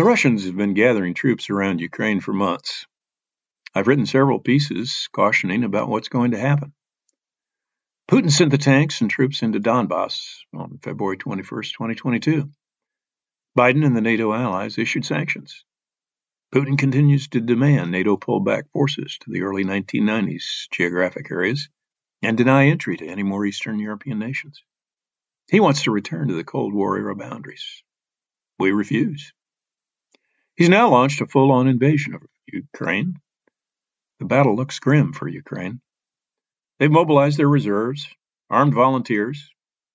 The Russians have been gathering troops around Ukraine for months. I've written several pieces cautioning about what's going to happen. Putin sent the tanks and troops into Donbass on February 21, 2022. Biden and the NATO allies issued sanctions. Putin continues to demand NATO pull back forces to the early 1990s geographic areas and deny entry to any more Eastern European nations. He wants to return to the Cold War era boundaries. We refuse. He's now launched a full on invasion of Ukraine. The battle looks grim for Ukraine. They've mobilized their reserves, armed volunteers,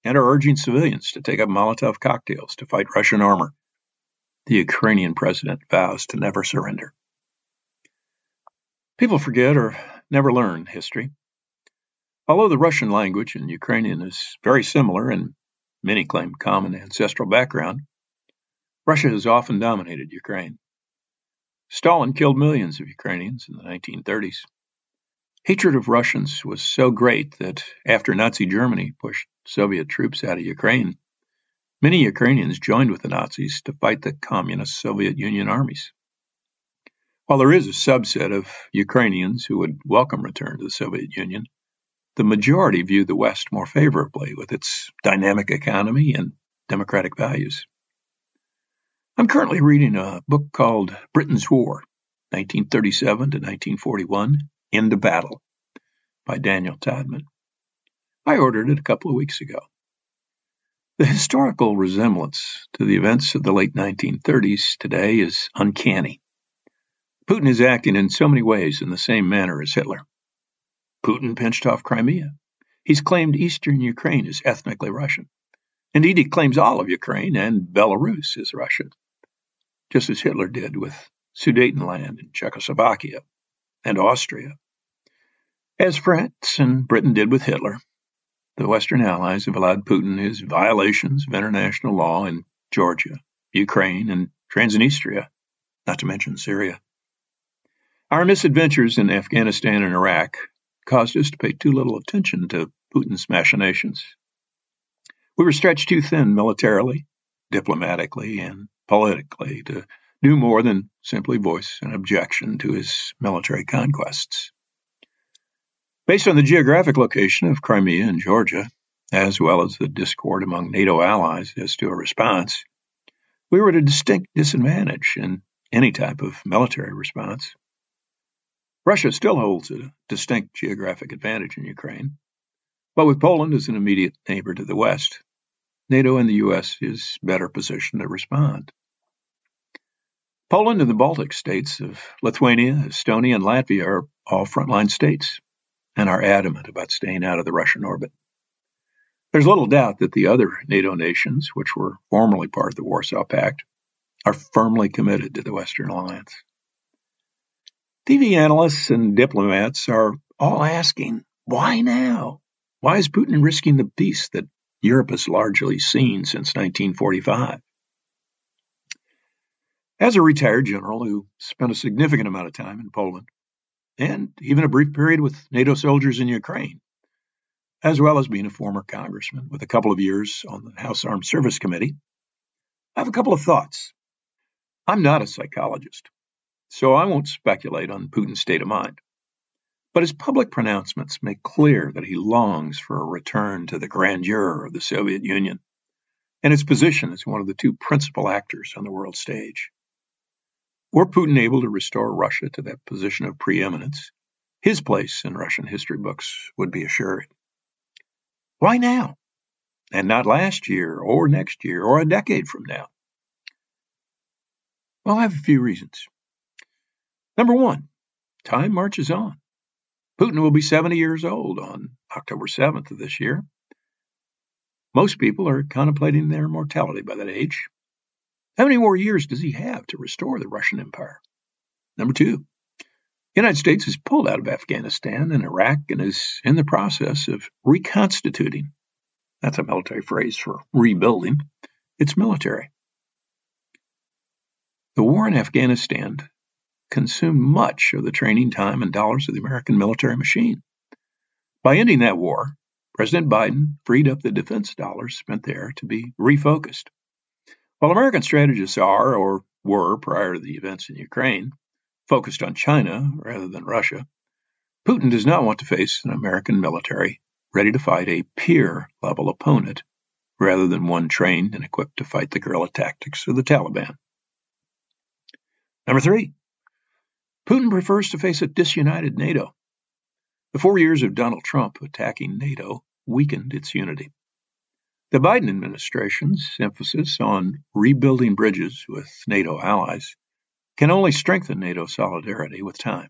and are urging civilians to take up Molotov cocktails to fight Russian armor. The Ukrainian president vows to never surrender. People forget or never learn history. Although the Russian language and Ukrainian is very similar and many claim common ancestral background, Russia has often dominated Ukraine. Stalin killed millions of Ukrainians in the 1930s. Hatred of Russians was so great that after Nazi Germany pushed Soviet troops out of Ukraine, many Ukrainians joined with the Nazis to fight the communist Soviet Union armies. While there is a subset of Ukrainians who would welcome return to the Soviet Union, the majority view the West more favorably with its dynamic economy and democratic values. I'm currently reading a book called Britain's War, 1937 to 1941, In the Battle, by Daniel Todman. I ordered it a couple of weeks ago. The historical resemblance to the events of the late 1930s today is uncanny. Putin is acting in so many ways in the same manner as Hitler. Putin pinched off Crimea. He's claimed eastern Ukraine is ethnically Russian. Indeed, he claims all of Ukraine and Belarus is Russian just as Hitler did with Sudetenland in Czechoslovakia and Austria. As France and Britain did with Hitler, the Western Allies have allowed Putin his violations of international law in Georgia, Ukraine, and Transnistria, not to mention Syria. Our misadventures in Afghanistan and Iraq caused us to pay too little attention to Putin's machinations. We were stretched too thin militarily, diplomatically, and politically to do more than simply voice an objection to his military conquests. Based on the geographic location of Crimea and Georgia, as well as the discord among NATO allies as to a response, we were at a distinct disadvantage in any type of military response. Russia still holds a distinct geographic advantage in Ukraine, but with Poland as an immediate neighbor to the west, NATO and the U.S. is better positioned to respond. Poland and the Baltic states of Lithuania, Estonia, and Latvia are all frontline states and are adamant about staying out of the Russian orbit. There's little doubt that the other NATO nations, which were formerly part of the Warsaw Pact, are firmly committed to the Western Alliance. TV analysts and diplomats are all asking, why now? Why is Putin risking the peace that Europe has largely seen since 1945. As a retired general who spent a significant amount of time in Poland, and even a brief period with NATO soldiers in Ukraine, as well as being a former congressman with a couple of years on the House Armed Service Committee, I have a couple of thoughts. I'm not a psychologist, so I won't speculate on Putin's state of mind. But his public pronouncements make clear that he longs for a return to the grandeur of the Soviet Union and its position as one of the two principal actors on the world stage. Were Putin able to restore Russia to that position of preeminence, his place in Russian history books would be assured. Why now? And not last year, or next year, or a decade from now? Well, I have a few reasons. Number one, time marches on. Putin will be 70 years old on October 7th of this year. Most people are contemplating their mortality by that age. How many more years does he have to restore the Russian Empire? Number two, the United States has pulled out of Afghanistan and Iraq and is in the process of reconstituting. That's a military phrase for rebuilding its military. The war in Afghanistan consumed much of the training time and dollars of the American military machine. By ending that war, President Biden freed up the defense dollars spent there to be refocused. While American strategists are, or were prior to the events in Ukraine, focused on China rather than Russia, Putin does not want to face an American military ready to fight a peer level opponent rather than one trained and equipped to fight the guerrilla tactics of the Taliban. Number three, Putin prefers to face a disunited NATO. The four years of Donald Trump attacking NATO weakened its unity. The Biden administration's emphasis on rebuilding bridges with NATO allies can only strengthen NATO solidarity with time.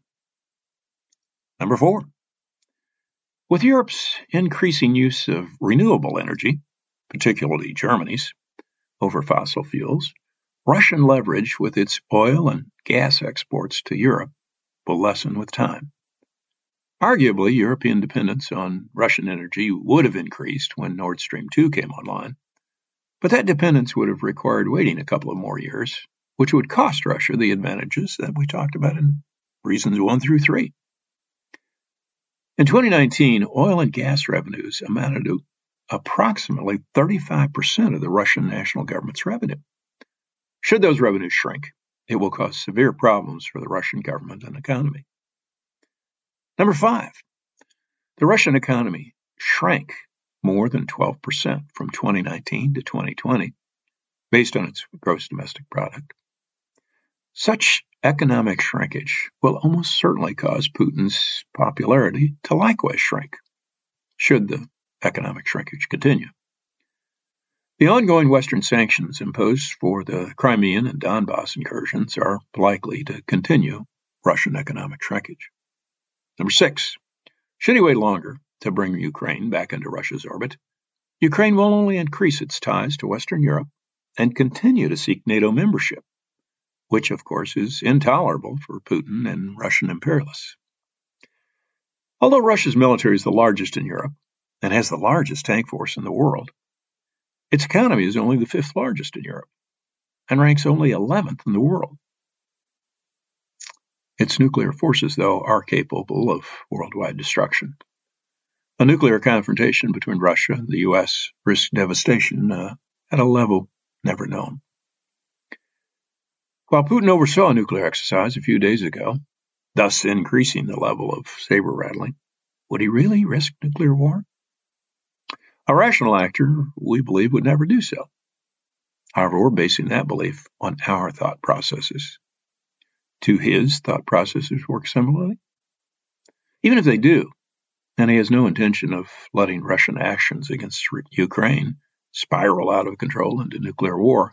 Number four, with Europe's increasing use of renewable energy, particularly Germany's, over fossil fuels, Russian leverage with its oil and gas exports to Europe will lessen with time. Arguably, European dependence on Russian energy would have increased when Nord Stream 2 came online, but that dependence would have required waiting a couple of more years, which would cost Russia the advantages that we talked about in reasons 1 through 3. In 2019, oil and gas revenues amounted to approximately 35% of the Russian national government's revenue. Should those revenues shrink, it will cause severe problems for the Russian government and economy. Number five, the Russian economy shrank more than 12% from 2019 to 2020, based on its gross domestic product. Such economic shrinkage will almost certainly cause Putin's popularity to likewise shrink, should the economic shrinkage continue. The ongoing Western sanctions imposed for the Crimean and Donbass incursions are likely to continue Russian economic shrinkage. Number six, should he wait longer to bring Ukraine back into Russia's orbit, Ukraine will only increase its ties to Western Europe and continue to seek NATO membership which of course is intolerable for Putin and Russian imperialists. Although Russia's military is the largest in Europe and has the largest tank force in the world, its economy is only the fifth largest in Europe and ranks only 11th in the world. Its nuclear forces, though, are capable of worldwide destruction. A nuclear confrontation between Russia and the U.S. risks devastation uh, at a level never known. While Putin oversaw a nuclear exercise a few days ago, thus increasing the level of saber rattling, would he really risk nuclear war? A rational actor, we believe, would never do so. However, we're basing that belief on our thought processes. Do his thought processes work similarly? Even if they do, and he has no intention of letting Russian actions against Ukraine spiral out of control into nuclear war,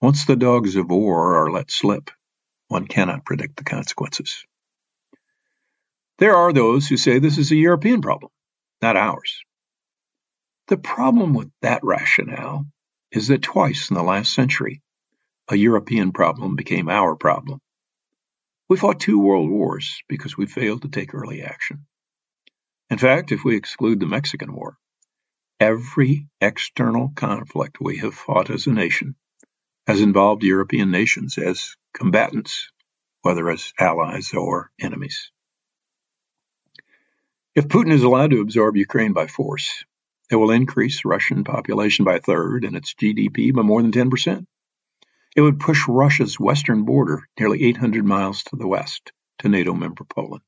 once the dogs of war are let slip, one cannot predict the consequences. There are those who say this is a European problem, not ours. The problem with that rationale is that twice in the last century, a European problem became our problem. We fought two world wars because we failed to take early action. In fact, if we exclude the Mexican War, every external conflict we have fought as a nation has involved European nations as combatants, whether as allies or enemies. If Putin is allowed to absorb Ukraine by force, it will increase Russian population by a third and its GDP by more than 10%. It would push Russia's western border nearly 800 miles to the west to NATO member Poland,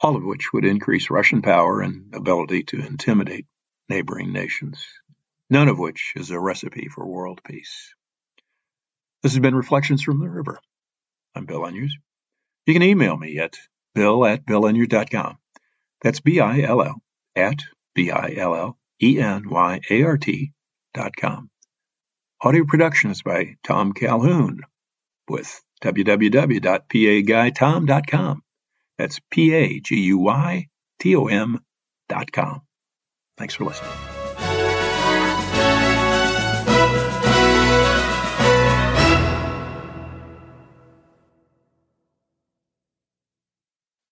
all of which would increase Russian power and ability to intimidate neighboring nations, none of which is a recipe for world peace. This has been Reflections from the River. I'm Bill Enyart. You can email me at bill at com. That's B-I-L-L at B-I-L-L-E-N-Y-A-R-T dot com. Audio production is by Tom Calhoun with www.paguytom.com. That's P-A-G-U-Y-T-O-M dot com. Thanks for listening.